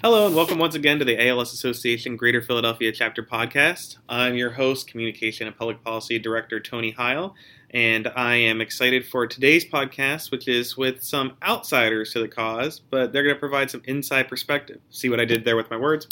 Hello, and welcome once again to the ALS Association Greater Philadelphia Chapter Podcast. I'm your host, Communication and Public Policy Director Tony Heil, and I am excited for today's podcast, which is with some outsiders to the cause, but they're going to provide some inside perspective. See what I did there with my words?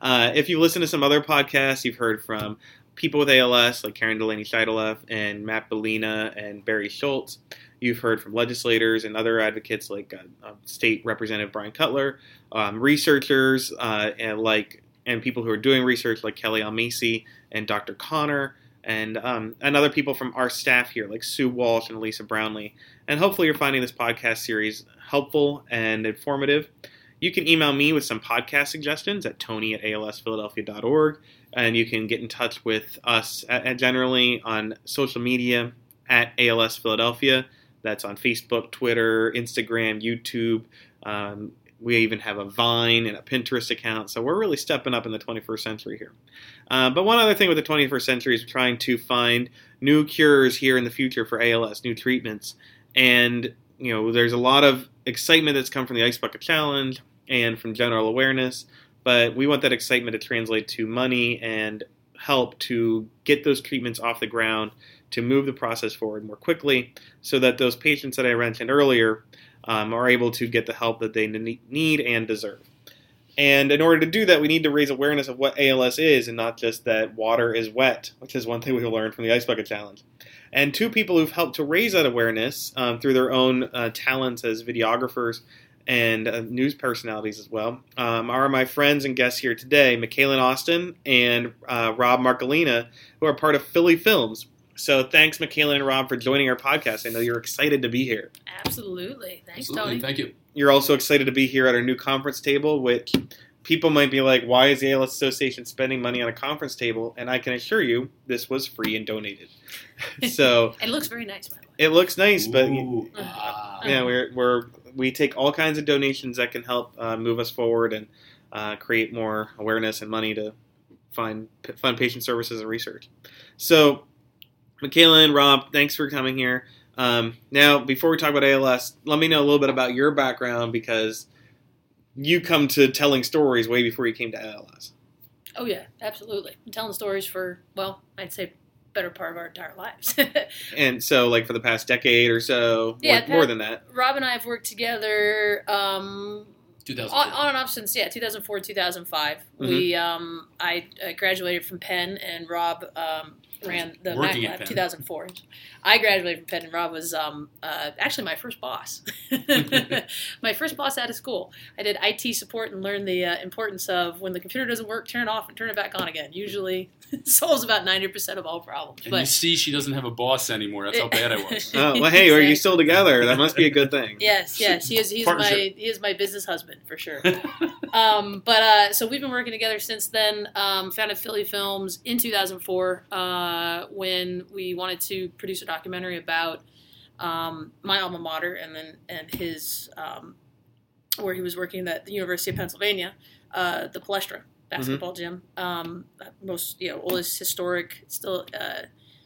Uh, if you've listened to some other podcasts, you've heard from people with ALS like Karen Delaney Scheideleff and Matt Bellina and Barry Schultz. You've heard from legislators and other advocates like uh, uh, State Representative Bryan Cutler, um, researchers uh, and like and people who are doing research like Kelly Almasi and Dr. Connor, and um, and other people from our staff here like Sue Walsh and Elisa Brownlee. And hopefully, you're finding this podcast series helpful and informative. You can email me with some podcast suggestions at tony at alsphiladelphia.org, and you can get in touch with us at, at generally on social media at ALS Philadelphia. That's on Facebook, Twitter, Instagram, YouTube. Um, we even have a Vine and a Pinterest account. So we're really stepping up in the 21st century here. Uh, but one other thing with the 21st century is trying to find new cures here in the future for ALS, new treatments. And, you know, there's a lot of excitement that's come from the Ice Bucket Challenge and from general awareness. But we want that excitement to translate to money and help to get those treatments off the ground to move the process forward more quickly so that those patients that I mentioned earlier um, are able to get the help that they need and deserve. And in order to do that, we need to raise awareness of what ALS is and not just that water is wet, which is one thing we learned from the Ice Bucket Challenge. And two people who've helped to raise that awareness um, through their own uh, talents as videographers and uh, news personalities as well um, are my friends and guests here today, Michaelan Austin and uh, Rob Marcolina, who are part of Philly Films, so thanks, Michaelan and Rob, for joining our podcast. I know you're excited to be here. Absolutely. Thanks, Absolutely. Tony. Thank you. You're also excited to be here at our new conference table, which people might be like, why is the ALS Association spending money on a conference table? And I can assure you, this was free and donated. so it looks very nice, by the way. it looks nice, but Ooh, Uh, wow. yeah, we're, we're we take all kinds of donations that can help uh, move us forward and uh, create more awareness and money to find fund patient services and research. So, Michaela and Rob, thanks for coming here. Um, now, before we talk about ALS, let me know a little bit about your background because you come to telling stories way before you came to ALS. Oh yeah, absolutely. I'm telling stories for well, I'd say better part of our entire lives. And so, like for the past decade or so, Yeah, more, more than that. Rob and I have worked together um, on, on and off since yeah 2004 2005. Mhm. We um, I uh, graduated from Penn and Rob um, ran the Mac Lab 2004. I graduated from Penn and Rob was um, uh, actually my first boss. my first boss out of school. I did IT support and learned the uh, importance of when the computer doesn't work, turn it off and turn it back on again. Usually solves about 90% of all problems. and you see, she doesn't have a boss anymore. That's how bad I was. Oh, well, hey, are you still together? That must be a good thing. Yes, yes, he is. He's my he is my business husband for sure. um, but uh, so we've been working together since then. Um, founded Philly Films in 2004 uh, when we wanted to produce a documentary about um, my alma mater and then and his um, where he was working at the University of Pennsylvania, uh, the Palestra basketball gym, um, most you know oldest historic still uh,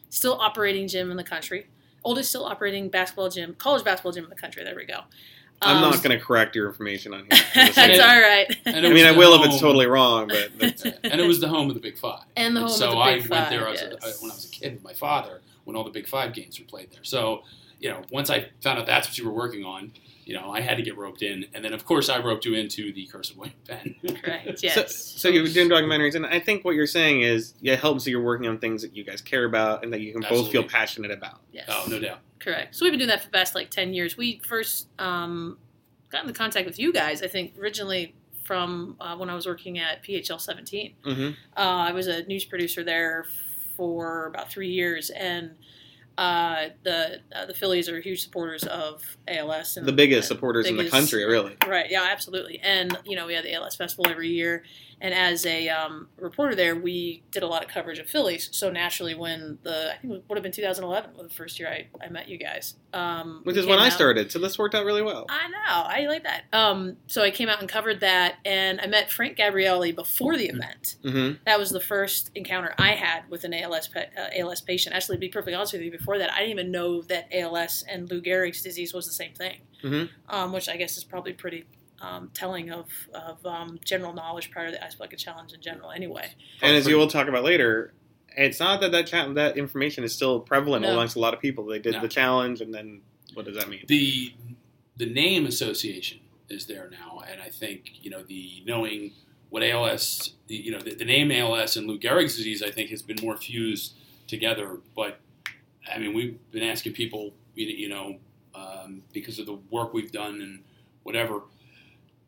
still operating gym in the country, oldest still operating basketball gym, college basketball gym in the country. There we go. I'm Um, not going to correct your information on here. That's all right. and I mean, I the will if it's totally wrong, but that's, and it was the home of the Big Five. And the home of so the I Big went Five, there as a, yes. when I was a kid with my father when all the Big Five games were played there. So you know, once I found out that's what you were working on, you know, I had to get roped in, and then of course I roped you into the Curse of William Penn. Correct. so, Yes. so you're doing documentaries, and I think what you're saying is yeah, it helps that you're working on things that you guys care about and that you can both feel passionate about. Yes. oh, no doubt. Correct. So we've been doing that for the past like ten years. We first um, got into contact with you guys. I think originally from uh, when I was working at PHL 17. Mm-hmm. Uh, I was a news producer there for about three years, and uh, the uh, the Phillies are huge supporters of ALS. And The biggest supporters in the country, really. Right. Yeah. Absolutely. And you know, we have the ALS festival every year, and as a um, reporter there, we did a lot of coverage of Phillies. So naturally, when the I think it would have been 2011 was the first year I, I met you guys, um, Which is when came I started, so this worked out really well. I know. I like that. Um, so I came out and covered that, and I met Frank Gabrielli before the event. Mm-hmm. That was the first encounter I had with an ALS uh, ALS patient. Actually, to be perfectly honest with you, before that, I didn't even know that ALS and Lou Gehrig's disease was the same thing, Mhm. um, which I guess is probably pretty um, telling of of um, general knowledge prior to the Ice Bucket Challenge in general. Anyway, And as you will talk about later, it's not that that, cha- that information is still prevalent No. amongst a lot of people. They did No. the challenge, and then what does that mean? the the name association is there now, and I think you know the knowing what ALS, you know, the, the name ALS and Lou Gehrig's disease, I think has been more fused together. But I mean, we've been asking people, you you know, um, because of the work we've done and whatever.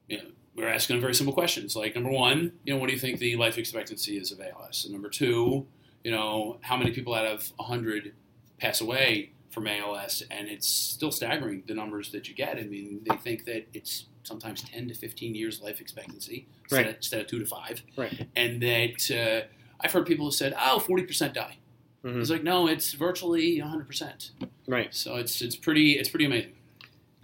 You know, we're asking them very simple questions like number one, you know, what do you think the life expectancy is of ALS? And number two, you know, how many people out of 100 pass away from ALS? And it's still staggering the numbers that you get. I mean, they think that it's sometimes 10 to 15 years life expectancy instead, Right. of, instead of two to five. Right. And that uh, I've heard people who said, oh, 40% die. Mhm. It's like, no, it's virtually 100%. Right. So it's it's pretty it's pretty amazing.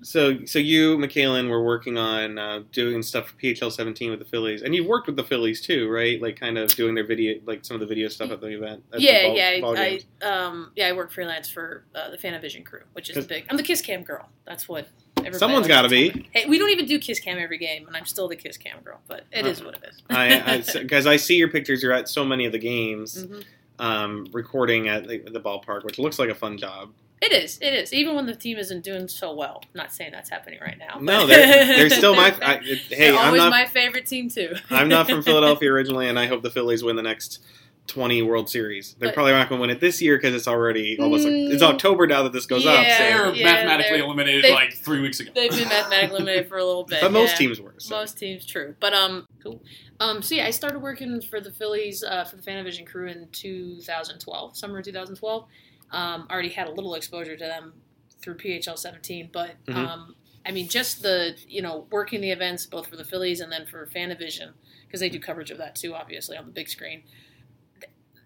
So, so you, Michaelan, were working on uh, doing stuff for PHL 17 with the Phillies, and you've worked with the Phillies too, right? Like, kind of doing their video, like some of the video stuff at the event. at the yeah, ball- yeah, ball I. I um, yeah, I work freelance for uh, the PhanaVision crew, which is big. I'm the Kiss Cam girl. That's what. Everybody Someone's likes gotta be. Hey, we don't even do Kiss Cam every game, and I'm still the Kiss Cam girl. But it is Uh, what it is. I, because I, see your pictures. You're at so many of the games, Mhm. um, recording at the, the ballpark, which looks like a fun job. It is. It is. Even when the team isn't doing so well. I'm not saying that's happening right now. No, they're, they're still my. I, it- hey, They're I'm always not. my favorite team too. I'm not from Philadelphia originally, and I hope the Phillies win the next 20 World Series. They're But- probably not going to win it this year because it's already almost. Mm. it's October now that this goes up. So. They're yeah, mathematically they're- eliminated they- like three weeks ago. They've been mathematically eliminated for a little bit. But most yeah. teams were. So. Most teams, true. But um, cool. Um, so yeah, I started working for the Phillies uh, for the PhanaVision crew in 2012, summer of 2012. Um, already had a little exposure to them through PHL 17, but Mhm. um, I mean, just the you know working the events both for the Phillies and then for PhanaVision because they do coverage of that too, obviously on the big screen.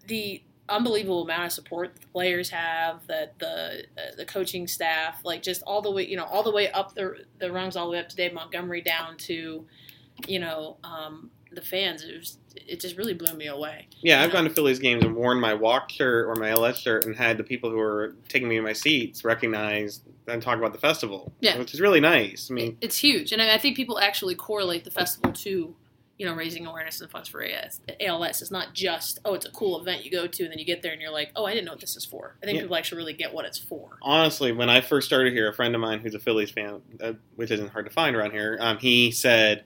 The unbelievable amount of support the players have, that the uh, the coaching staff, like just all the way, you know, all the way up the the rungs, all the way up to Dave Montgomery, down to, you know, um, the fans. It was, it just really blew me away. Yeah, I've gone to Phillies games and worn my walk shirt or my LS shirt and had the people who were taking me in my seats recognize and talk about the festival. Yeah. Which is really nice. I mean, It- it's huge, and I I think people actually correlate the festival to. You know, raising awareness and funds for ALS. ALS is not just oh, it's a cool event you go to, and then you get there and you're like, oh, I didn't know what this is for. I think Yeah. people actually really get what it's for. honestly, when I first started here, a friend of mine who's a Phillies fan, uh, which isn't hard to find around here, um, he said,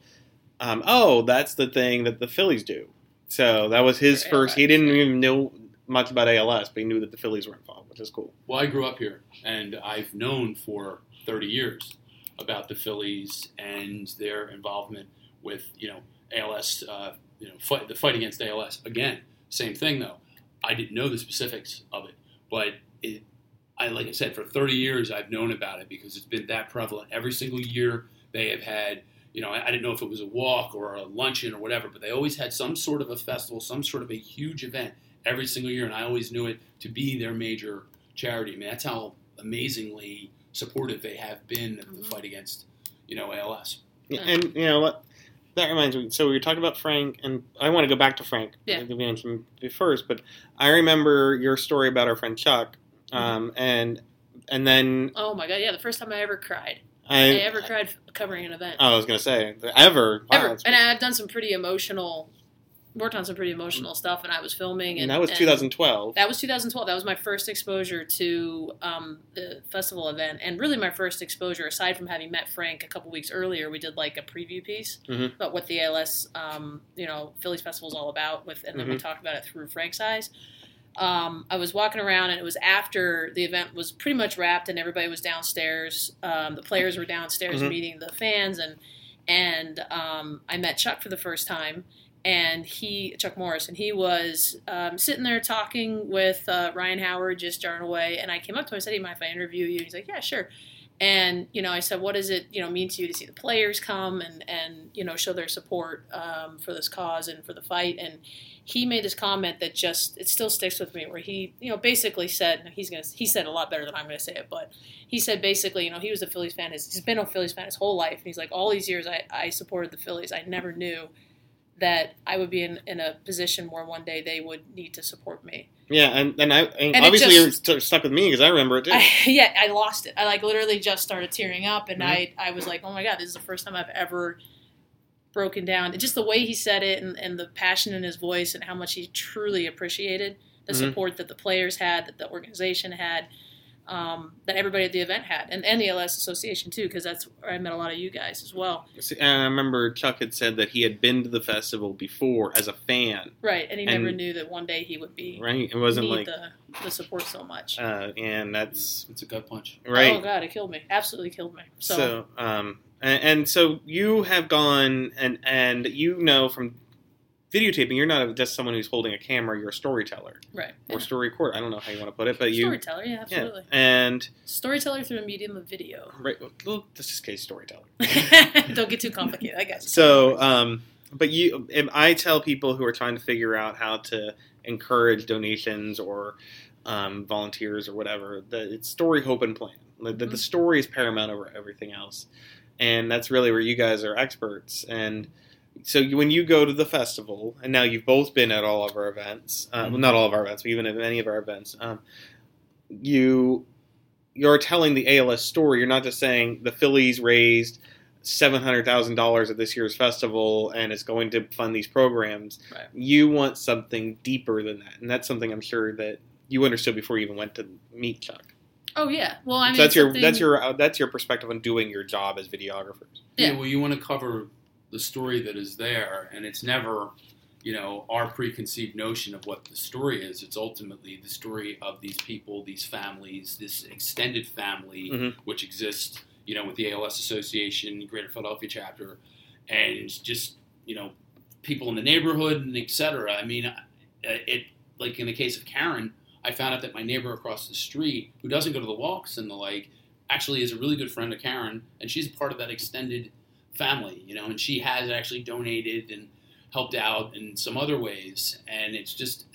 um, "Oh, that's the thing that the Phillies do." So that was his first. He didn't even know much about ALS, but he knew that the Phillies were involved, which is cool. Well, I grew up here, and I've known for 30 years about the Phillies and their involvement with you know ALS, uh, you know, fight, the fight against ALS. Again, same thing though. I didn't know the specifics of it, but it, I like I said, for 30 years I've known about it because it's been that prevalent. Every single year they have had. You know, I, I didn't know if it was a walk or a luncheon or whatever, but they always had some sort of a festival, some sort of a huge event every single year, and I always knew it to be their major charity. I mean, that's how amazingly supportive they have been of the Mhm. fight against, you know, ALS. Yeah, Yeah. and you know what? That reminds me. So we were talking about Frank, and I want to go back to Frank. Yeah. We mentioned it first, but I remember your story about our friend Chuck, Mm-hmm. um, and and then Oh my god, yeah, the first time I ever cried. I. I ever cried covering an event. I was gonna say ever. Wow, ever. And I've done some pretty emotional, worked on some pretty emotional stuff, and I was filming. and And that was and 2012. That was 2012. That was my first exposure to um, the festival event, and really my first exposure. Aside from having met Frank a couple weeks earlier, we did like a preview piece Mhm. about what the ALS, um, you know, Phillies Festival is all about. With, and then we Mhm. talked about it through Frank's eyes. Um, I was walking around, and it was after the event was pretty much wrapped, and everybody was downstairs. Um, the players were downstairs Mhm. meeting the fans, and and um, I met Chuck for the first time, and he Chuck Morris, and he was um, sitting there talking with uh, Ryan Howard, just jarring away. And I came up to him and said, "Hey, mind if I interview you?" He's like, "Yeah, sure." And you know, I said, "What does it you know mean to you to see the players come and and you know show their support um, for this cause and for the fight?" And he made this comment that just it still sticks with me, where he you know basically said he's gonna he said a lot better than I'm gonna say it, but he said basically you know he was a Phillies fan, his, he's been a Phillies fan his whole life, and he's like all these years I I supported the Phillies, I never knew that I would be in, in a position where one day they would need to support me. Yeah, and and I and And it obviously just- you're st- stuck with me because I remember it too. I, yeah, I lost it. I like literally just started tearing up, and Mhm. I I was like, oh my god, this is the first time I've ever broken down. And just the way he said it, and, and the passion in his voice, and how much he truly appreciated the Mhm. support that the players had, that the organization had, um, that everybody at the event had, and, and the LS Association too, because that's where I met a lot of you guys as well. See, And I remember Chuck had said that he had been to the festival before as a fan, Right, and he And- never knew that one day he would be right? It wasn't like, the the support so much. uh, and that's It's a gut punch. right. Oh god, it killed me. Absolutely killed me. So, So, um, and, and so you have gone and and you know from videotaping, you're not just someone who's holding a camera. You're a storyteller right, or story recorder. I don't know how you want to put it, but you, storyteller, yeah, yeah, absolutely. and Storyteller through a medium of video. right. Well, this is case storyteller. Don't get too complicated. I guess. So, um, but you, I tell people who are trying to figure out how to encourage donations or um, volunteers or whatever, that it's story, hope, and plan. That the, the story is paramount over everything else, and that's really where you guys are experts. And so, when you go to the festival, and now you've both been at all of our events, uh, well, not all of our events, but even at many of our events, um, you you're telling the ALS story. You're not just saying the Phillies raised seven hundred thousand dollars at this year's festival and it's going to fund these programs. Right. You want something deeper than that, and that's something I'm sure that you understood before you even went to meet Chuck. Oh yeah. Well, I mean, so that's your something- that's your uh, that's your perspective on doing your job as videographers. Yeah. Yeah. well, you want to cover the story that is there, and it's never, you know, our preconceived notion of what the story is. It's ultimately the story of these people, these families, this extended family Mhm. which exists, you know, with the ALS Association, Greater Philadelphia chapter, and just you know, people in the neighborhood and et cetera. I mean, uh, it like in the case of Karen, I found out that my neighbor across the street, who doesn't go to the walks and the like, actually is a really good friend of Karen, and she's part of that extended family, you know, and she has actually donated and helped out in some other ways, and it's just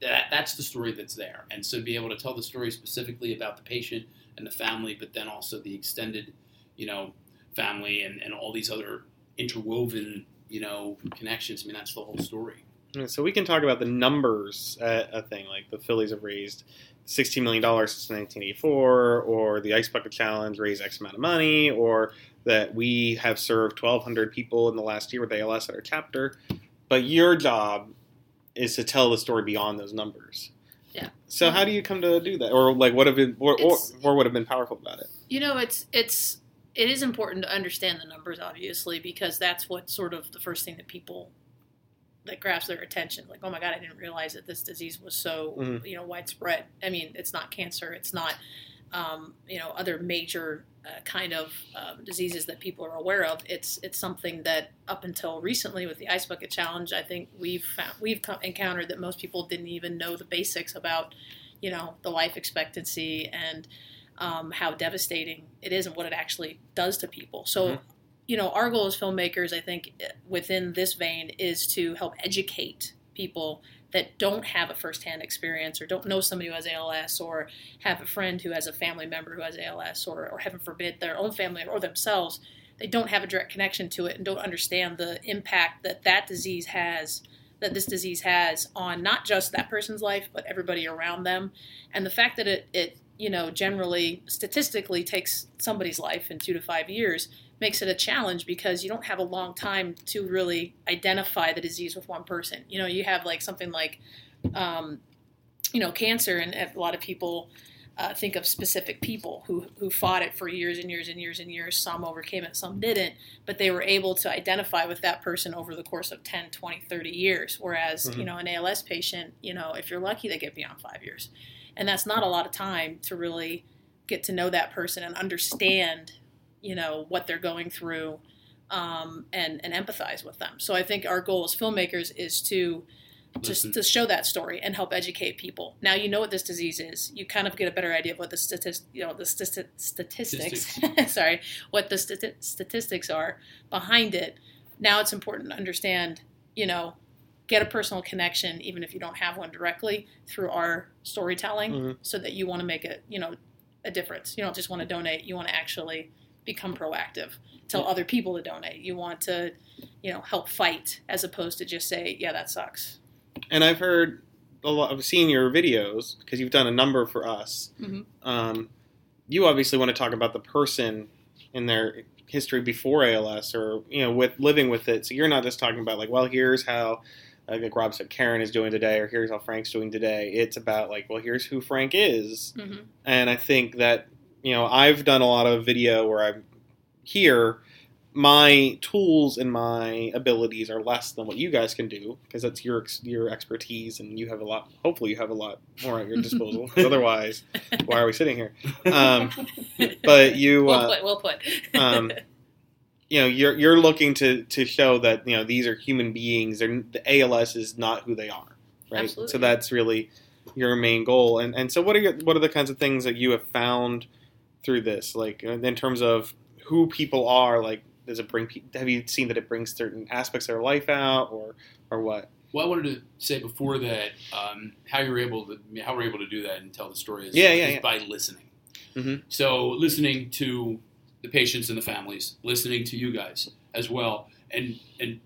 that that's the story that's there, and so be able to tell the story specifically about the patient and the family, but then also the extended, you know, family and, and all these other interwoven, you know, connections. I mean, that's the whole story. So we can talk about the numbers uh, a thing like the Phillies have raised sixteen million dollars since nineteen eighty four, or the Ice Bucket Challenge raised X amount of money, or that we have served twelve hundred people in the last year with ALS at our chapter. But your job is to tell the story beyond those numbers. Yeah. So how do you come to do that, or like what have been, or, or, or would have been powerful about it? You know, it's it's it is important to understand the numbers, obviously, because that's what sort of the first thing that people that grabs their attention. Like, oh my god, I didn't realize that this disease was so Mhm. you know widespread. I mean, it's not cancer, it's not um, you know other major uh, kind of um, diseases that people are aware of. It's it's something that up until recently with the ice bucket challenge, I think we've found, we've co- encountered that most people didn't even know the basics about you know the life expectancy and um, how devastating it is and what it actually does to people. So, Mhm. you know, our goal as filmmakers, I think, within this vein, is to help educate people that don't have a firsthand experience or don't know somebody who has ALS or have a friend who has a family member who has ALS or, or heaven forbid, their own family or themselves. They don't have a direct connection to it and don't understand the impact that that disease has that this disease has on not just that person's life but everybody around them and the fact that it, it you know generally statistically takes somebody's life in two to five years makes it a challenge because you don't have a long time to really identify the disease with one person you know you have like something like um, you know cancer and a lot of people uh, think of specific people who, who fought it for years and years and years and years. Some overcame it, some didn't, but they were able to identify with that person over the course of 10, 20, 30 years. Whereas, Mhm. you know, an ALS patient, you know, if you're lucky, they get beyond five years. And that's not a lot of time to really get to know that person and understand, you know, what they're going through um, and, and empathize with them. So I think our goal as filmmakers is to just to show that story and help educate people. Now you know what this disease is. You kind of get a better idea of what the statist, you know, the stati- statistics, sorry, what the stati- statistics are behind it. Now it's important to understand, you know, get a personal connection even if you don't have one directly through our storytelling Mhm. so that you want to make a, you know, a difference. You don't just want to donate, you want to actually become proactive, tell other people to donate. You want to, you know, help fight as opposed to just say, yeah, that sucks. And I've heard a lot. I've seen your videos because you've done a number for us. Mhm. Um, you obviously want to talk about the person in their history before ALS, or you know, with living with it. So you're not just talking about like, well, here's how. Like, Rob said, Karen is doing today, or here's how Frank's doing today. It's about like, well, here's who Frank is, hmm and I think that you know I've done a lot of video where I'm here. My tools and my abilities are less than what you guys can do because that's your your expertise, and you have a lot. Hopefully, you have a lot more at your disposal. otherwise, why are we sitting here? Um, but you, well uh, put. Well put. um, you know, you're you're looking to to show that you know these are human beings. They're, the ALS is not who they are, right? Absolutely. So that's really your main goal. And and so what are your, what are the kinds of things that you have found through this, like in terms of who people are? Like, does it bring? Have you seen that it brings certain aspects of their life out, or or what? Well, I wanted to say before that um, how you're able to how we're able to do that and tell the story is, Yeah, yeah, is yeah. by listening. Mhm. So listening to the patients and the families, listening to you guys as well, and and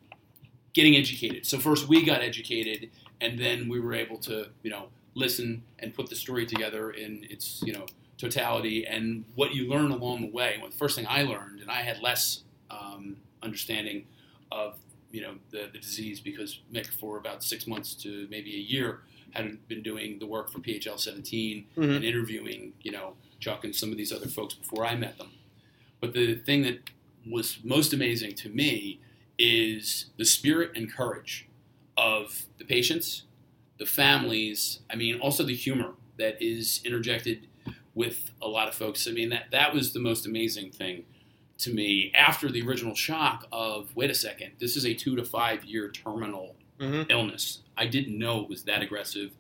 getting educated. So first we got educated, and then we were able to you know listen and put the story together in its you know totality and what you learn along the way. Well, the first thing I learned, and I had less um, understanding of you know the, the disease because Mick for about six months to maybe a year had been doing the work for PHL 17 Mhm. and interviewing you know Chuck and some of these other folks before I met them. But the thing that was most amazing to me is the spirit and courage of the patients, the families. I mean, also the humor that is interjected with a lot of folks. I mean, that that was the most amazing thing to me after the original shock of wait a second, this is a two to five year terminal Mhm. illness. I didn't know it was that aggressive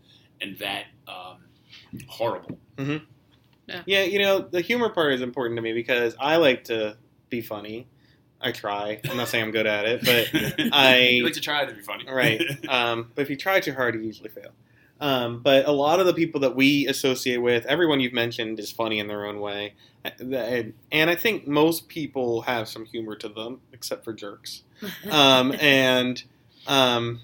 and that um, horrible. Yeah, you know, the humor part is important to me because I like to be funny. I try. I'm not saying I'm good at it, but I you like to try to be funny, right. Um, but if you try too hard, you usually fail. Um, but a lot of the people that we associate with, everyone you've mentioned is funny in their own way, and, and I think most people have some humor to them, except for jerks. Um, and um,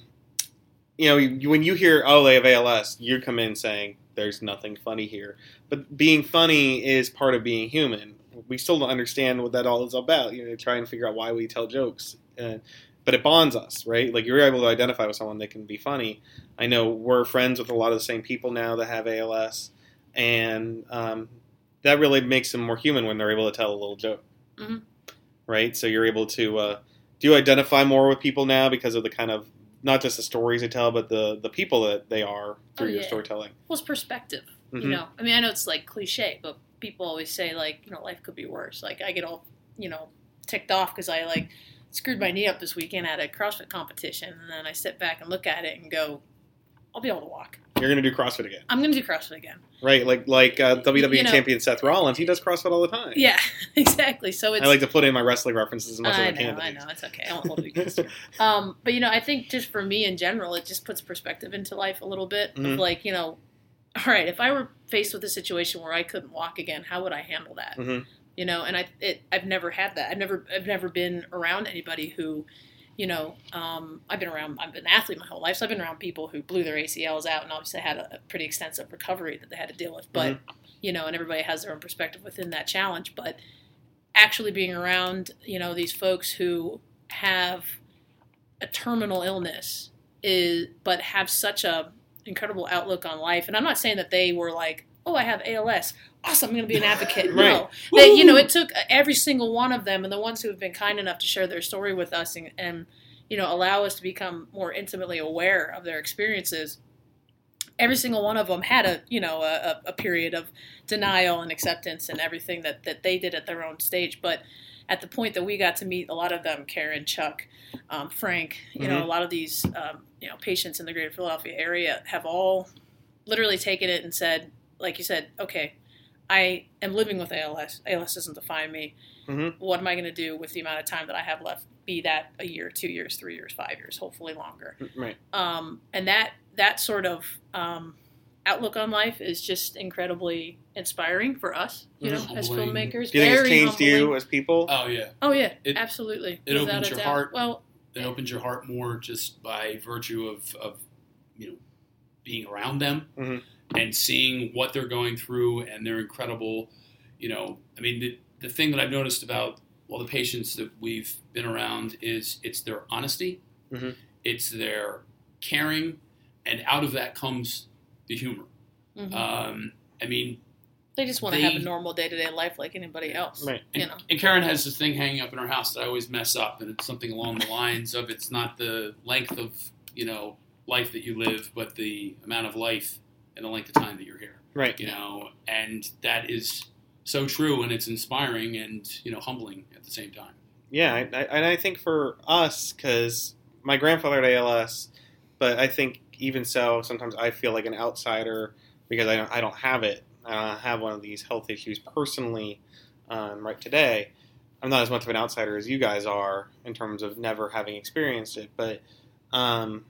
you know, when you hear, "Oh, they have ALS," you come in saying, "There's nothing funny here." But being funny is part of being human. We still don't understand what that all is about. You know, try and figure out why we tell jokes. Uh, but it bonds us, right? Like you're able to identify with someone that can be funny. I know we're friends with a lot of the same people now that have ALS, and um, that really makes them more human when they're able to tell a little joke, Mhm. right? So you're able to uh, do you identify more with people now because of the kind of not just the stories they tell, but the the people that they are through Oh, your storytelling. well, it's perspective. Mhm. You know, I mean, I know it's like cliche, but people always say like, you know, life could be worse. Like I get all, you know, ticked off because I like screwed my knee up this weekend at a CrossFit competition, and then I sit back and look at it and go, I'll be able to walk. You're gonna do CrossFit again, I'm going to do CrossFit again. right? Like like uh, WWE You know- champion Seth Rollins, he does CrossFit all the time. Yeah, exactly. So it's I like to put in my wrestling references as much I as I know, can. to I know, it's okay. I won't hold it against you. Um, but you know, I think just for me in general, it just puts perspective into life a little bit. Mhm. Of like, you know, all right, if I were faced with a situation where I couldn't walk again, how would I handle that? Mhm. You know, and I, it, I've never had that. I've never, I've never been around anybody who, you know, um, I've been around. I've been an athlete my whole life, so I've been around people who blew their ACLs out and obviously had a, a pretty extensive recovery that they had to deal with. But you know, and everybody has their own perspective within that challenge. But actually being around, you know, these folks who have a terminal illness is, but have such a incredible outlook on life. And I'm not saying that they were like, oh, I have ALS. Awesome, I'm going to be an advocate. No, they, you know, it took every single one of them, and the ones who have been kind enough to share their story with us and, and you know, allow us to become more intimately aware of their experiences. Every single one of them had a, you know, a, a period of denial and acceptance and everything that, that they did at their own stage. But at the point that we got to meet a lot of them, Karen, Chuck, um, Frank, you know, Mhm. a lot of these, um, you know, patients in the greater Philadelphia area have all literally taken it and said, like you said, okay, I am living with ALS. ALS doesn't define me. Mhm. What am I going to do with the amount of time that I have left? Be that a year, two years, three years, five years, hopefully longer Right. um, and that that sort of um, outlook on life is just incredibly inspiring for us, you know, Mhm. as filmmakers. Do you think it's Very changed you as people? Oh yeah, Oh yeah, It- absolutely. it without opens a your doubt. heart. Well, it opens your heart more just by virtue of, of you know being around them Mhm. And seeing what they're going through and their incredible you know i mean the, the thing that i've noticed about all the patients that we've been around is it's their honesty Mhm. it's their caring and out of that comes the humor mhm. um, i mean they just want to have a normal day to day life like anybody else. Right. You And, know. and Karen has this thing hanging up in her house that I always mess up, and it's something along the lines of it's not the length of you know life that you live, but the amount of life and the length of time that you're here. Right. You know, and that is so true, and it's inspiring and you know humbling at the same time. Yeah, I, I, and I think for us, because my grandfather had ALS, but I think even so, sometimes I feel like an outsider because I don't, I don't have it. I don't have one of these health issues personally um, right today. I'm not as much of an outsider as you guys are in terms of never having experienced it. But um,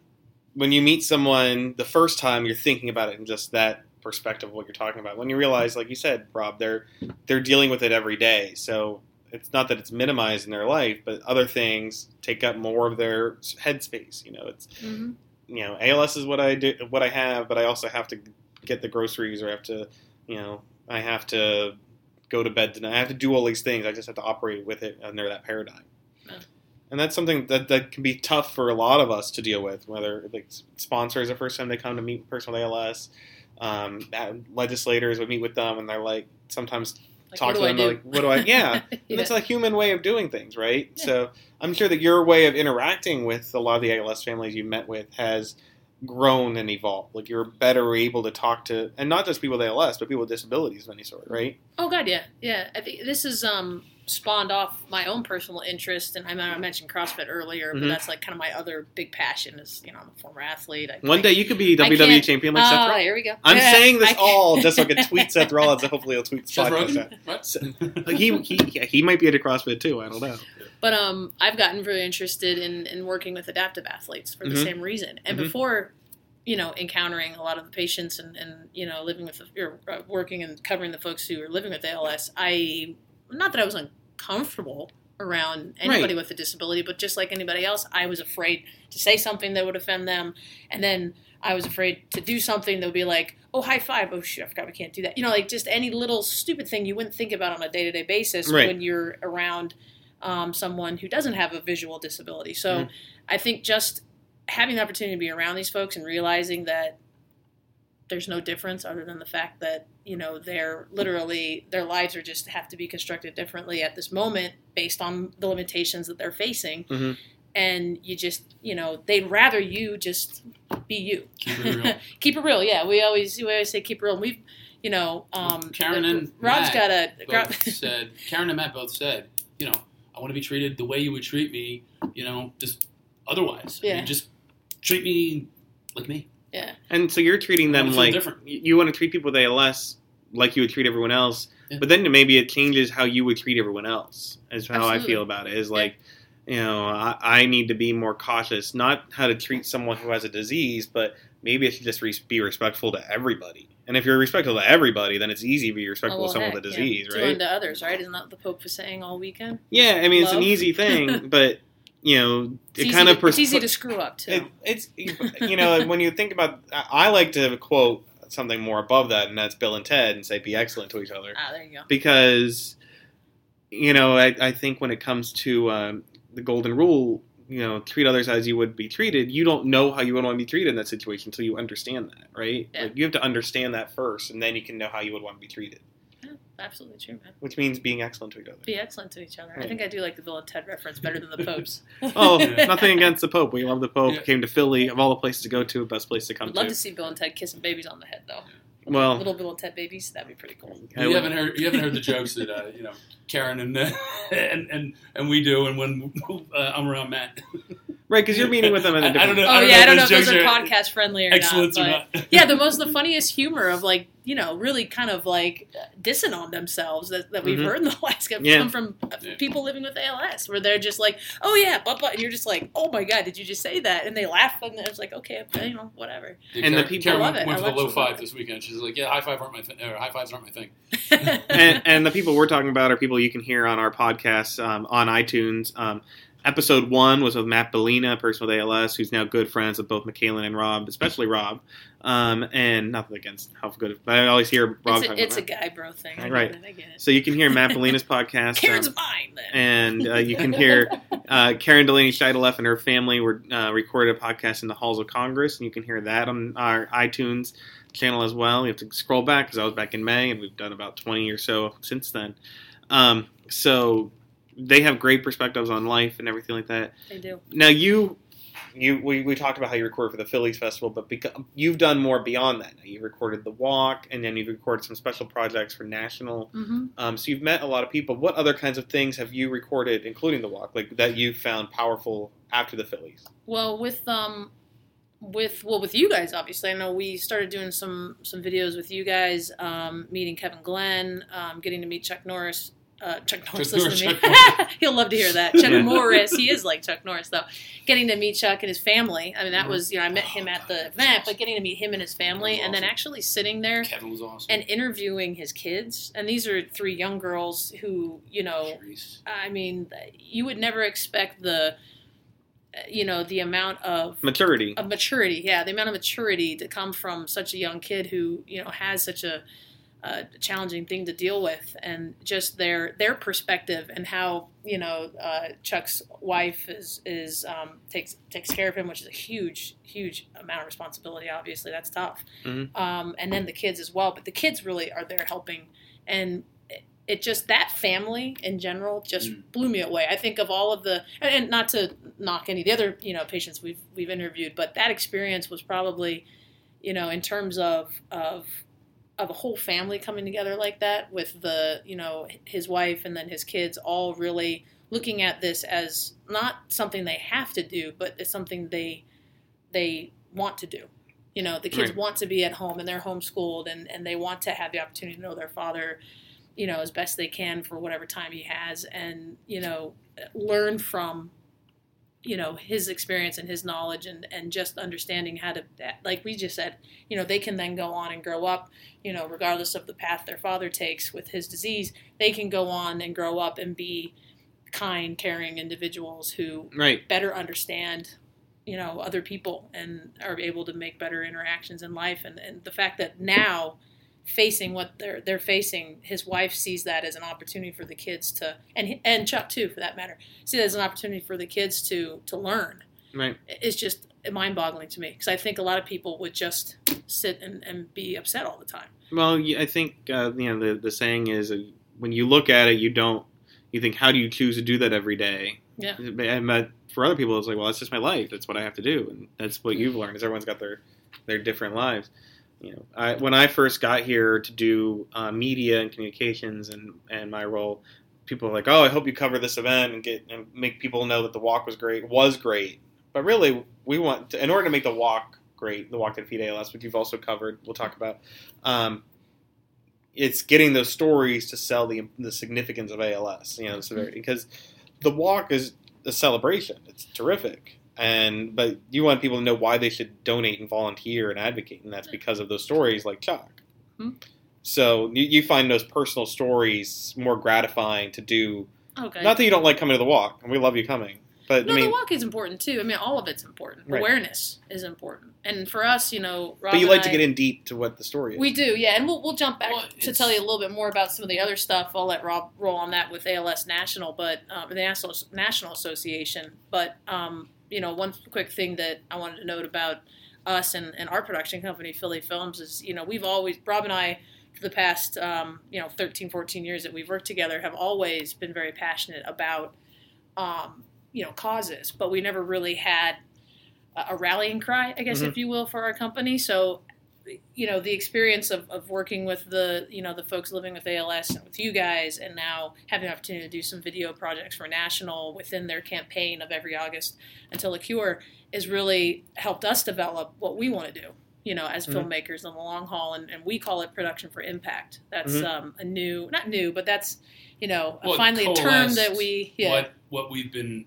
when you meet someone the first time, you're thinking about it in just that perspective of what you're talking about. When you realize, like you said, Rob, they're they're dealing with it every day. So it's not that it's minimized in their life, but other things take up more of their headspace. You know, it's hmm you know ALS is what I do, what I have, but I also have to get the groceries, or I have to, you know, I have to go to bed tonight. I have to do all these things. I just have to operate with it under that paradigm. Yeah. And that's something that, that can be tough for a lot of us to deal with. Whether like sponsors the first time they come to meet a person with ALS, um, legislators would meet with them, and they're like sometimes Like, talk to them like, what do I? Yeah, and it's a human way of doing things, right? Yeah. So I'm sure that your way of interacting with a lot of the ALS families you met with has grown and evolved. Like you're better able to talk to, and not just people with ALS, but people with disabilities of any sort, right? Oh God, yeah, yeah. I think this is um spawned off my own personal interest, and I, I mentioned CrossFit earlier, but that's like kind of my other big passion. Is you know I'm a former athlete. I, One I- day you could be WWE champion like Seth Oh, Rollins. here we go. I'm Yeah, saying this all just so I can tweet Seth Rollins, and hopefully he'll tweet the Seth podcast out. What? So- he, he he might be into CrossFit too. I don't know. But um, I've gotten really interested in, in working with adaptive athletes for the Mhm. same reason. And Mhm. before, you know, encountering a lot of the patients and, and you know, living with the, or uh, working and covering the folks who are living with ALS, I not that I was uncomfortable around anybody with a disability, but just like anybody else, I was afraid to say something that would offend them, and then I was afraid to do something that would be like, oh, high five. Oh, shit, I forgot we can't do that. You know, like just any little stupid thing you wouldn't think about on a day to day basis Right. when you're around um, someone who doesn't have a visual disability. So Mhm. I think just having the opportunity to be around these folks and realizing that there's no difference other than the fact that you know they're literally their lives are just have to be constructed differently at this moment based on the limitations that they're facing Mhm. and you just you know they'd rather you just be you Keep it real. keep it real yeah we always we always say keep it real we've you know um Karen and rob's Matt got a both said Karen and Matt both said, you know, I want to be treated the way you would treat me, you know, just otherwise. I mean, Yeah. just treat me like me. Yeah And so you're treating them like different. you you want to treat people with ALS like you would treat everyone else, Yeah. but then maybe it changes how you would treat everyone else. Is how I feel about it. Is like, you know, I, I need to be more cautious, not how to treat someone who has a disease, but maybe I should just re- be respectful to everybody. And if you're respectful to everybody, then it's easy to be respectful Oh, well, to someone heck, with a disease, Do right? To others right isn't that what the pope was saying all weekend Yeah, I mean it's an easy thing, but you know, it's, it easy, kind to, of pers- it's easy to screw up too it, it's you know when you think about I I like to quote something more above that, and that's Bill and Ted, and say be excellent to each other ah there you go because you know I, I think when it comes to um, the golden rule, you know, treat others as you would be treated. You don't know how you would want to be treated in that situation until you understand that, right? Yeah. Like, you have to understand that first, and then you can know how you would want to be treated, absolutely true man which means being excellent to each other. be excellent to each other i think i do like the bill and ted reference better than the popes Oh, Yeah. nothing against the Pope. We love the Pope. Yeah. Came to Philly, of all the places to go to, best place to come I'd love to. to see Bill and Ted kissing babies on the head, though. Well, little Bill and Ted babies, that'd be pretty cool. You haven't heard you haven't heard the jokes that uh, you know Karen and, uh, and and and we do, and when uh, I'm around Matt. Right, because you're meeting with them in a I- I different. don't know- Oh don't yeah, know I don't know if if those those are podcast friendly or Excellent not. or not. yeah, the most the funniest humor of like you know really kind of like dissing on themselves that, that we've Mhm. heard in the last come Yeah. from uh, Yeah. people living with ALS, where they're just like, oh yeah, but but, and you're just like, oh my god, did you just say that? And they laugh, and it's like, okay, you know, whatever. And the people- Karen I love it. went I for the low five this weekend. She's like, "Yeah, high five aren't my thing. Or high fives aren't my thing." and, and the people we're talking about are people you can hear on our podcast um, on iTunes. Um, episode one was with Matt Bellina, a person with ALS, who's now good friends with both Michaela and Rob, especially Rob. Um, and nothing against how good, but I always hear Rob it's a, it's a guy bro thing. I Right. It. So you can hear Matt Bellina's podcast. Karen's um, mine then. and uh, you can hear uh, Karen Delaney Scheideleff and her family were uh, recorded a podcast in the halls of Congress, and you can hear that on our iTunes channel as well. You have to scroll back because I was back in May, and we've done about twenty or so since then. Um, so they have great perspectives on life and everything like that. they do. Now you. You, we, we talked about how you record for the Phillies Festival, but because you've done more beyond that. Now you recorded the walk, and then you've recorded some special projects for national hmm um, so you've met a lot of people. What other kinds of things have you recorded, including the walk, like that you found powerful after the Phillies? Well, with um, with well, with you guys, obviously, I know we started doing some some videos with you guys, um, meeting Kevin Glenn, um, getting to meet Chuck Norris. Uh, Chuck Norris, Chuck listen Norris, to me. Chuck He'll love to hear that. Chuck Yeah. Morris, he is like Chuck Norris, though. Getting to meet Chuck and his family. I mean, that Mhm. was you know I met him at the event, but getting to meet him and his family, and then actually sitting there Kevin was awesome. and interviewing his kids. And these are three young girls who you know Sharice. I mean, you would never expect the, uh, you know, the amount of Maturity. of maturity. Yeah, the amount of maturity to come from such a young kid who you know has such a, a challenging thing to deal with, and just their their perspective and how you know uh, Chuck's wife is is um, takes takes care of him, which is a huge huge amount of responsibility. Obviously, that's tough. Mhm. Um, and then the kids as well, but the kids really are there helping and. it- It just that family in general just Mm. blew me away. I think of all of the and, and not to knock any of the other you know patients we've we've interviewed, but that experience was probably, you know, in terms of of of a whole family coming together like that with the you know his wife and then his kids all really looking at this as not something they have to do, but it's something they they want to do. You know, the kids Right. want to be at home and they're homeschooled and, and they want to have the opportunity to know their father, you know, as best they can for whatever time he has and, you know, learn from, you know, his experience and his knowledge and, and just understanding how to, like we just said, you know, they can then go on and grow up, you know, regardless of the path their father takes with his disease, they can go on and grow up and be kind, caring individuals who Right. better understand you know other people and are able to make better interactions in life and, and the fact that now facing what they're they're facing his wife sees that as an opportunity for the kids to and and Chuck too for that matter see that as an opportunity for the kids to to learn Right. it's just mind-boggling to me because I think a lot of people would just sit and, and be upset all the time Well, I think uh, you know the the saying is uh, when you look at it, you don't. You think, how do you choose to do that every day? Yeah. And but for other people, it's like, well, that's just my life. That's what I have to do, and that's what you've learned. Is everyone's got their their different lives. You know, I, when I first got here to do uh, media and communications and and my role, people were like, oh, I hope you cover this event and get and make people know that the walk was great. Was great, but really, we want to, in order to make the walk great, the walk to defeat ALS, which you've also covered. We'll talk about. Um, it's getting those stories to sell the the significance of ALS, you know. Because the walk is a celebration; it's terrific, and but you want people to know why they should donate and volunteer and advocate, and that's because of those stories like Chuck. Hmm. So you, you find those personal stories more gratifying to do. okay Not that you don't like coming to the walk, and we love you coming, but No, I mean, the walk is important too. I mean, all of it's important. Right. Awareness is important, and for us, you know, Rob but you and like to get in deep to what the story is. We do, yeah, and we'll we'll jump back Well, to tell you a little bit more about some of the other stuff. I'll let Rob roll on that with ALS National, but um, the National National Association. But um, you know, one quick thing that I wanted to note about us and, and our production company, Philly Films, is you know we've always Rob and I for the past um, you know 13, 14 years that we've worked together have always been very passionate about um, you know causes, but we never really had a, rallying cry, I guess, Mhm. if you will, for our company. So you know the experience of, of working with the you know the folks living with ALS and with you guys, and now having the opportunity to do some video projects for National within their campaign of every August until a cure, has really helped us develop what we want to do. You know, as Mhm. filmmakers in the long haul, and, and we call it production for impact. That's Mhm. um, a new, not new, but that's you know Well, finally a term that we yeah what what we've been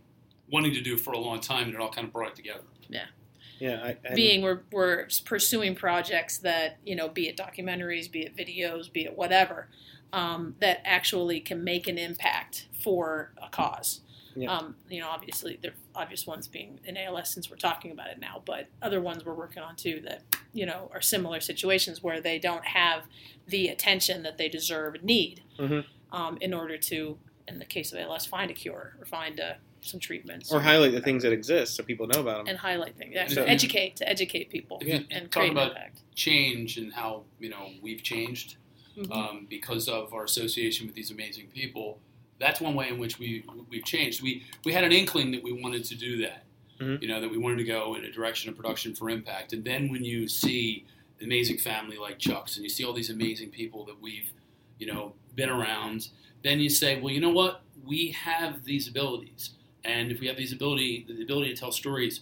wanting to do for a long time, and it all kind of brought it together. Yeah, I, and- being we're, we're pursuing projects that you know be it documentaries be it videos be it whatever um, that actually can make an impact for a cause Yeah. um, you know obviously the obvious ones being in als since we're talking about it now but other ones we're working on too that you know are similar situations where they don't have the attention that they deserve and need Mhm. um, in order to in the case of als find a cure or find uh, some treatments or highlight the things that exist so people know about them. and highlight things yeah, So- educate to educate people If you and talk create about impact change and how you know we've changed Mhm. um, because of our association with these amazing people. That's one way in which we we've changed. We we had an inkling that we wanted to do that. Mhm. You know that we wanted to go in a direction of production for impact. And then when you see an amazing family like Chuck's and you see all these amazing people that we've you know been around, then you say, well, you know what? We have these abilities, and if we have these ability the ability to tell stories,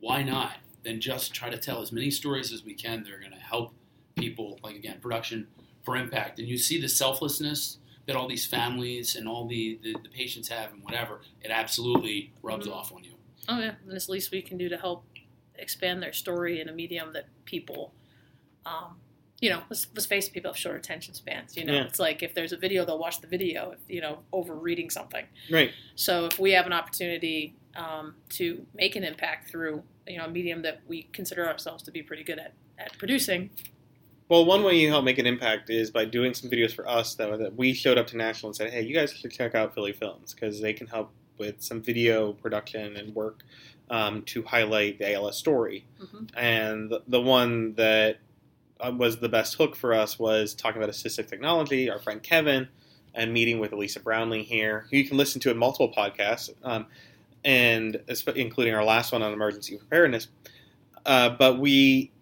why not? Then just try to tell as many stories as we can. They're going to help people. Like again, production for impact. And you see the selflessness that all these families and all the, the, the patients have and whatever, it absolutely rubs Mhm. off on you. Oh yeah, and it's the least we can do to help expand their story in a medium that people, um, you know, let's, let's face it, people have short attention spans. You know, Yeah. it's like if there's a video, they'll watch the video. You know, over reading something. Right. So if we have an opportunity um, to make an impact through you know a medium that we consider ourselves to be pretty good at at producing, Well, one way you help make an impact is by doing some videos for us that, that we showed up to National and said, "Hey, you guys should check out Philly Films because they can help with some video production and work um, to highlight the ALS story." Mhm. And the, the one that was the best hook for us was talking about assistive technology. Our friend Kevin and meeting with Elisa Brownlee here, who you can listen to in multiple podcasts, um, and including our last one on emergency preparedness. Uh, but we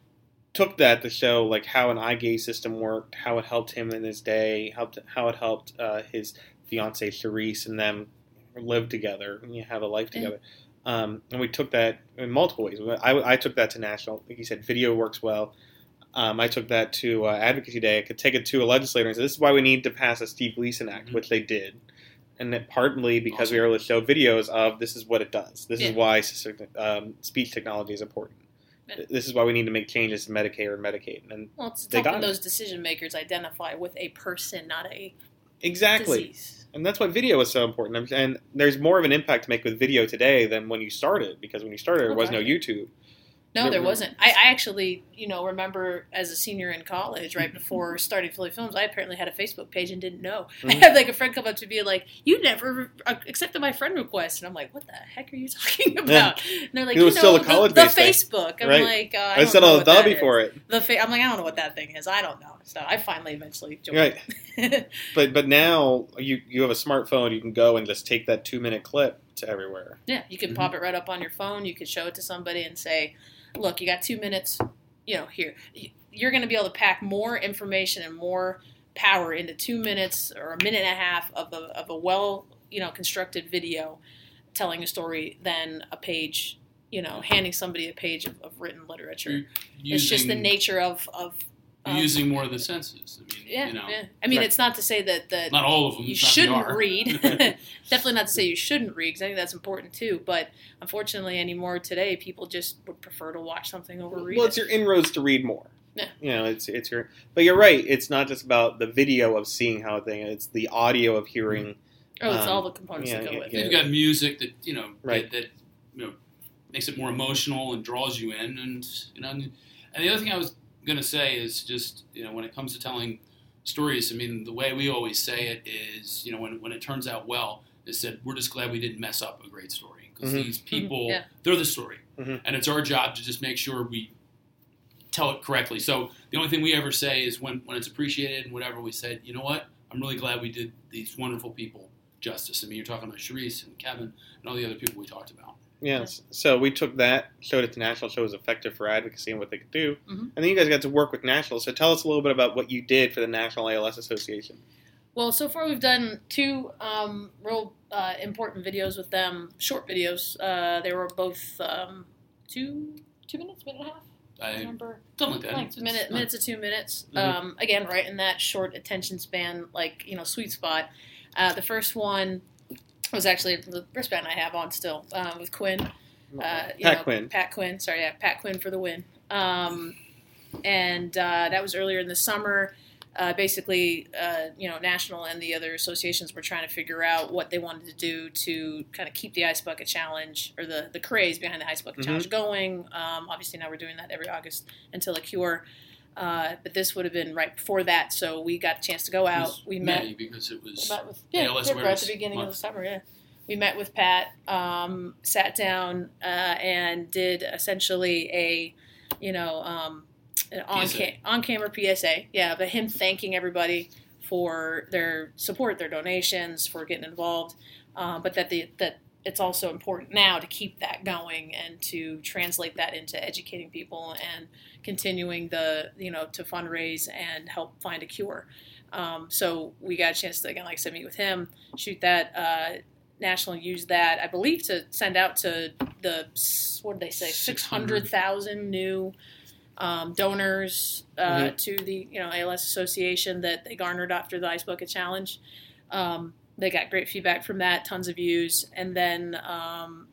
took that to show like how an eye gaze system worked, how it helped him in his day, helped how it helped uh, his fiancee Charisse and them live together and you have a life together. Um, and we took that in multiple ways. I, I took that to national. Like you said, video works well. Um, I took that to uh, Advocacy Day. I could take it to a legislator and say, "This is why we need to pass a Steve Gleason Act," Mhm. which they did, and that partly because we were able to show videos of this is what it does. This Yeah. is why um, speech technology is important. Yeah. This is why we need to make changes to Medicare and Medicaid. And well, it's They helping got it. those decision makers identify with a person, not a exactly, disease. and that's why video is so important. And there's more of an impact to make with video today than when you started, because when you started, there was no YouTube. No, There wasn't. I, I actually, you know, remember as a senior in college, right before starting Philly Films, I apparently had a Facebook page and didn't know. I Mhm. had like a friend come up to me like, "You never uh, accepted my friend request," and I'm like, "What the heck are you talking about?" And they're like, It "You was know, still a the, the thing. Facebook." I'm Right. like, uh, I, I, don't said know all the before is. it, The fa- I'm like, I don't know what that thing is. I don't know. So I finally eventually joined. right? But but now you you have a smartphone, you can go and just take that two minute clip to everywhere. Yeah, you can Mhm. pop it right up on your phone. You could show it to somebody and say, "Look, you got two minutes. You know, here you're going to be able to pack more information and more power into two minutes or a minute and a half of a of a well, you know, constructed video telling a story than a page. You know, handing somebody a page of, of written literature. it's just the nature of of. You're of- using more of the senses. I mean, yeah, you know, yeah. I mean, Right. it's not to say that that not all of them. you shouldn't VR. read. Definitely not to say you shouldn't read because I think that's important too. But unfortunately, anymore today, people just would prefer to watch something over read. Well, it's your inroads to read more. Yeah. You know, it's it's your. But you're right. It's not just about the video of seeing how a thing. It's the audio of hearing. oh, it's um, all the components yeah, that go yeah, with yeah. it. You've got music that you know Right. that, that you know makes it more emotional and draws you in, and you know. And the other thing I was going to say is just you know when it comes to telling stories, I mean the way we always say it is you know when when it turns out well is that we're just glad we didn't mess up a great story because Mhm. these people Yeah. they're the story, Mhm. and it's our job to just make sure we tell it correctly. So the only thing we ever say is when when it's appreciated and whatever we said, you know what, I'm really glad we did these wonderful people justice. I mean, you're talking about Sharice and Kevin and all the other people we talked about. Yes. So we took that, showed it to National, showed it was effective for advocacy and what they could do, Mhm. and then you guys got to work with National. So tell us a little bit about what you did for the National ALS Association. Well, so far we've done two um, real uh, important videos with them, short videos. Uh, they were both um, two two minutes, minute and a half. I I, remember something like that. like It's minute not- minutes to two minutes. Mhm. Um, again, right in that short attention span, like you know, sweet spot. Uh, the first one was actually the wristband I have on still uh, with Quinn. Uh, you Pat know, Quinn. Pat Quinn. Sorry, yeah, Pat Quinn for the win. Um, and uh, that was earlier in the summer. Uh, basically, uh, you know, National and the other associations were trying to figure out what they wanted to do to kind of keep the Ice Bucket Challenge or the, the craze behind the Ice Bucket Mhm. Challenge going. Um, obviously, now we're doing that every August until a cure. Uh, but this would have been right before that, so we got a chance to go out. We met May because it was met with yeah, ALS right at the beginning of the summer. Yeah, we met with Pat, um, sat down, uh, and did essentially a, you know, um, an on ca- on camera PSA. Yeah, but him thanking everybody for their support, their donations, for getting involved, uh, but that the that it's also important now to keep that going and to translate that into educating people and continuing the you know to fundraise and help find a cure. Um, so we got a chance to again, like I said, meet with him, shoot that. Uh, National used that, I believe, to send out to the what did they say, six 600. hundred thousand new um, donors uh, Mhm. to the you know ALS Association that they garnered after the Ice Bucket Challenge. Um, they got great feedback from that, tons of views, and then um,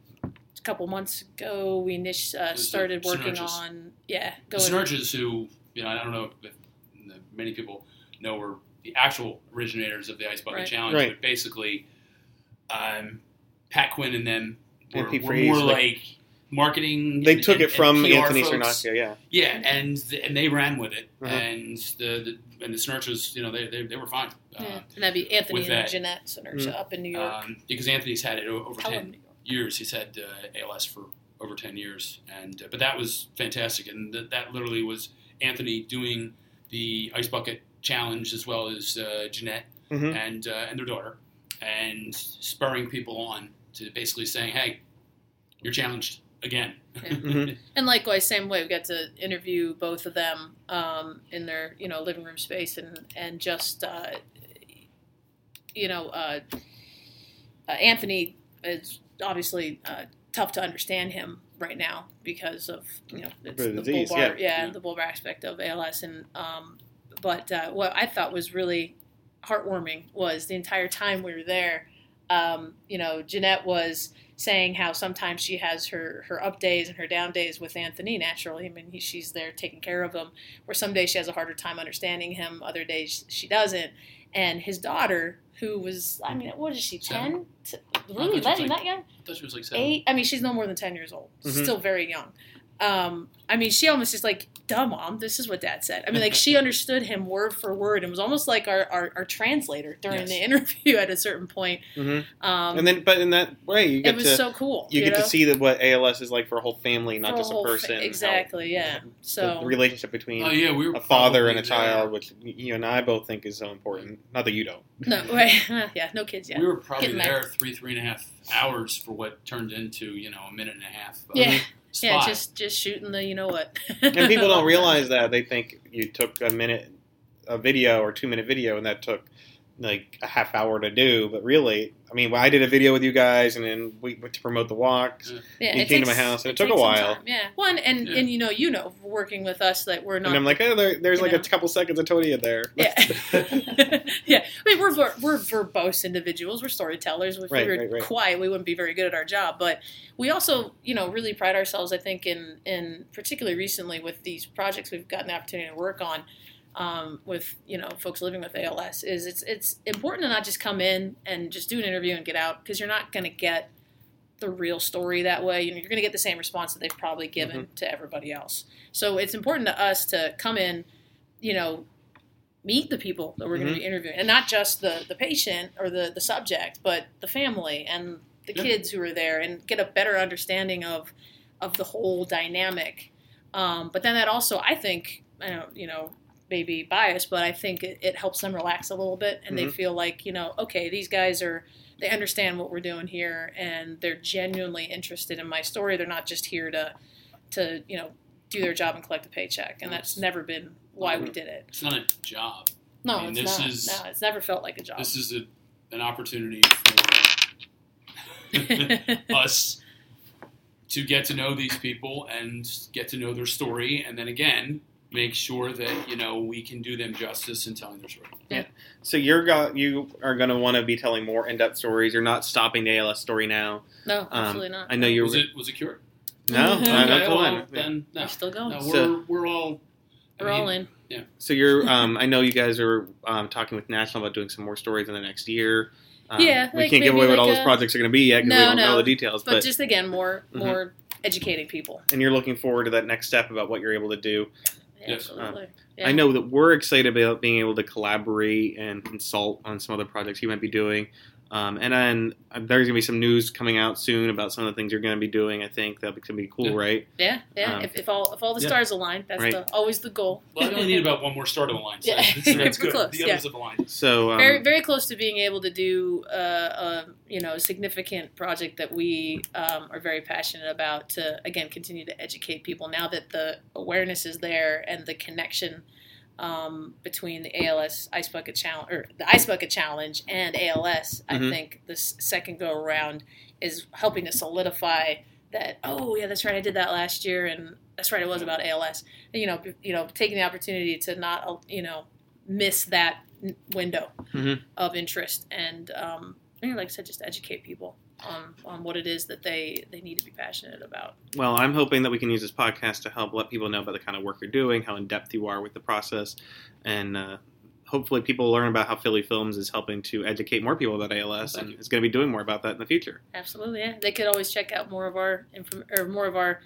couple months ago we init- uh, started working Senerchias. on yeah the going who, you know, I don't know if many people know were the actual originators of the Ice Bucket Right. Challenge, Right. but basically, um, Pat Quinn and them were, Pete were more like- like, marketing. They and- took and- it from Anthony folks. Senerchia, yeah. Yeah, and th- and they ran with it, Uh-huh. and the, the and the Senerchias, you know, they they, they were fine. yeah. Uh, and that'd be Anthony and that. Jeanette Senerchia Mm. up in New York. um, because Anthony's had it over Pelham, ten New York. Years. He's had uh, ALS for over ten years, and uh, but that was fantastic, and th- that literally was Anthony doing the ice bucket challenge as well as uh, Jeanette hmm and uh, and their daughter, and spurring people on to basically saying, "Hey, you're challenged again." Mhm. And likewise, same way, we got to interview both of them um, in their you know living room space and and just uh, you know uh, uh, Anthony is obviously uh, tough to understand him right now because of you know it's The the, disease, bulbar yeah. yeah, Yeah. the bulbar aspect of ALS and um, but uh, what I thought was really heartwarming was the entire time we were there. Um, you know, Jeanette was saying how sometimes she has her her up days and her down days with Anthony. Naturally, I mean, he, she's there taking care of him. Where some days she has a harder time understanding him, other days she doesn't. And his daughter, who was, I mean, what is she, ten? Really, she's not like that young? I thought she was like seven. Eight? I mean, she's no more than ten years old. Mhm. Still very young. Um, I mean, she almost is like, "Duh, mom, this is what dad said." I mean, like she understood him word for word and was almost like our, our, our translator during Yes. the interview at a certain point. hmm Um, and then, but in that way, you it was to so cool. you get know? to see that what ALS is like for a whole family, not For just a whole fa- person. how- exactly, yeah. the- So the relationship between Oh yeah, we were a father and a probably child, there- which you and I both think is so important. Not that you don't. no, right? yeah, no kids yet. We were probably Getting there three, three and a half hours for what turned into you know a minute and a half. uh, Yeah, spot. yeah, just just shooting the you know what. And people don't realize that they think you took a minute, a video or two minute video, and that took like a half hour to do. But really, I mean, I did a video with you guys, and then we went to promote the walks. Yeah, You it came to my house, and it took a some while. time. Yeah, one and Yeah. and you know you know working with us that we're not And I'm like, oh, there, there's like know. a couple seconds of Tony in there. Yeah, yeah. I mean, we're we're verbose individuals. We're storytellers. If Right, we were right, right. quiet, we wouldn't be very good at our job. But we also, you know, really pride ourselves. I think in in particularly recently with these projects we've gotten the opportunity to work on. Um, with you know folks living with ALS, is it's it's important to not just come in and just do an interview and get out because you're not going to get the real story that way. You know, you're going to get the same response that they've probably given Mm-hmm. to everybody else. So it's important to us to come in, you know, meet the people that we're going Mhm. to be interviewing, and not just the the patient or the the subject, but the family and the Yeah. kids who are there, and get a better understanding of of the whole dynamic. Um, but then that also, I think, I don't, you know, maybe biased, but I think it, it helps them relax a little bit, and they Mhm. feel like you know, okay, these guys are they understand what we're doing here and they're genuinely interested in my story. They're not just here to to you know do their job and collect a paycheck, and that's never been why we did it. It's not a job. No, I mean, it's this not. is- no, it's never felt like a job. This is a, an opportunity for us to get to know these people and get to know their story, and then again make sure that you know we can do them justice in telling their story. Yeah. So you're go- you are going to want to be telling more in-depth stories. You're not stopping the ALS story now. no, Um, absolutely not. I know you're Was it was it cured? no, Okay, that's well, one. Then no, We're still going. no, we're So- we're all I we're mean, all in. Yeah. So you're, um, I know you guys are um, talking with National about doing some more stories in the next year. Um, Yeah, we like can't give maybe away what all like those projects are going to be yet because No, we don't no. know the details. But, But, just again, more Mhm. more educating people. and you're looking forward to that next step about what you're able to do. Yes. Absolutely. I know that we're excited about being able to collaborate and consult on some other projects you might be doing. Um, and then uh, there's going to be some news coming out soon about some of the things you're going to be doing. I think that's going to be cool, Yeah. right? Yeah, yeah. Um, if, if all if all the yeah. stars align, that's Right. the, always the goal. Well, I only need about one more start of the line. So Yeah. that's, that's good. close, the yeah. others have aligned. So um, very very close to being able to do uh, a you know a significant project that we um, are very passionate about to again continue to educate people now that the awareness is there and the connection um, between the ALS Ice Bucket Challenge or the Ice Bucket Challenge and ALS. I Mhm. think this second go around is helping to solidify that. Oh yeah, that's right. I did that last year, and that's right. It was about ALS. You know, you know, taking the opportunity to not uh, you know miss that window Mhm. of interest and um, know, like I said, just educate people on, on what it is that they, they need to be passionate about. Well, I'm hoping that we can use this podcast to help let people know about the kind of work you're doing, how in depth you are with the process, and uh, hopefully people learn about how Philly Films is helping to educate more people about ALS and is going to be doing more about that in the future. Absolutely, yeah. They could always check out more of our inform- or more of our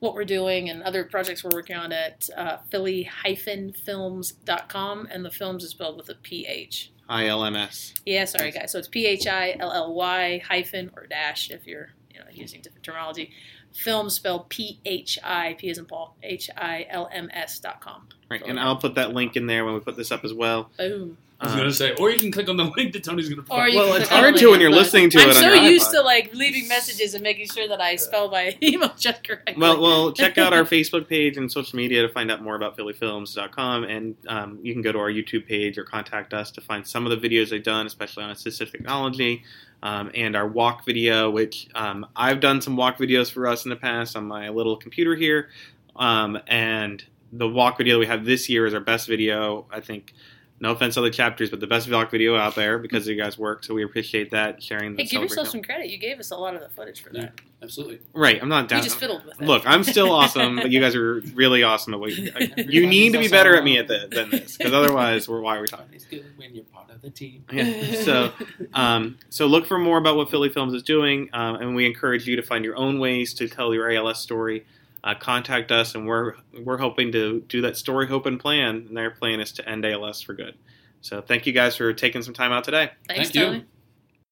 what we're doing and other projects we're working on at uh, philly-films.com, and the films is spelled with a P-H. ILMS. Yeah, sorry guys. So it's P H I L L Y hyphen or dash if you're you know using different terminology. Film spelled P H I P as in Paul H I L M S dot com. Right, and I'll put that link in there when we put this up as well. Boom. I was Um, going to say, or you can click on the link that Tony's going to Or put. you Well, it's hard to when you're listening to it. I'm it on so your used iPod. to like leaving messages and making sure that I spell my email just correctly. Well, well, check out our Facebook page and social media to find out more about PhillyFilms.com, and um, you can go to our YouTube page or contact us to find some of the videos they've done, especially on assistive technology, um, and our walk video, which um, I've done some walk videos for us in the past on my little computer here, um, and the walk video we have this year is our best video. I think. No offense to other chapters, but the best walk video out there because of you guys' work. So we appreciate that sharing. Hey, give yourself celebration. some credit. You gave us a lot of the footage for Yeah, that. absolutely. Right, I'm not down. You just fiddled with it. Look, I'm still awesome, but you guys are really awesome at what you, you need to be better at me at the, than this, because otherwise, we're why are we talking? It's good when you're part of the team. Yeah. So, um, so look for more about what Philly Films is doing, um, and we encourage you to find your own ways to tell your ALS story. Uh, contact us, and we're we're hoping to do that story, hope, and plan. And their plan is to end ALS for good. So, thank you guys for taking some time out today. Thanks, Thank you. Tony.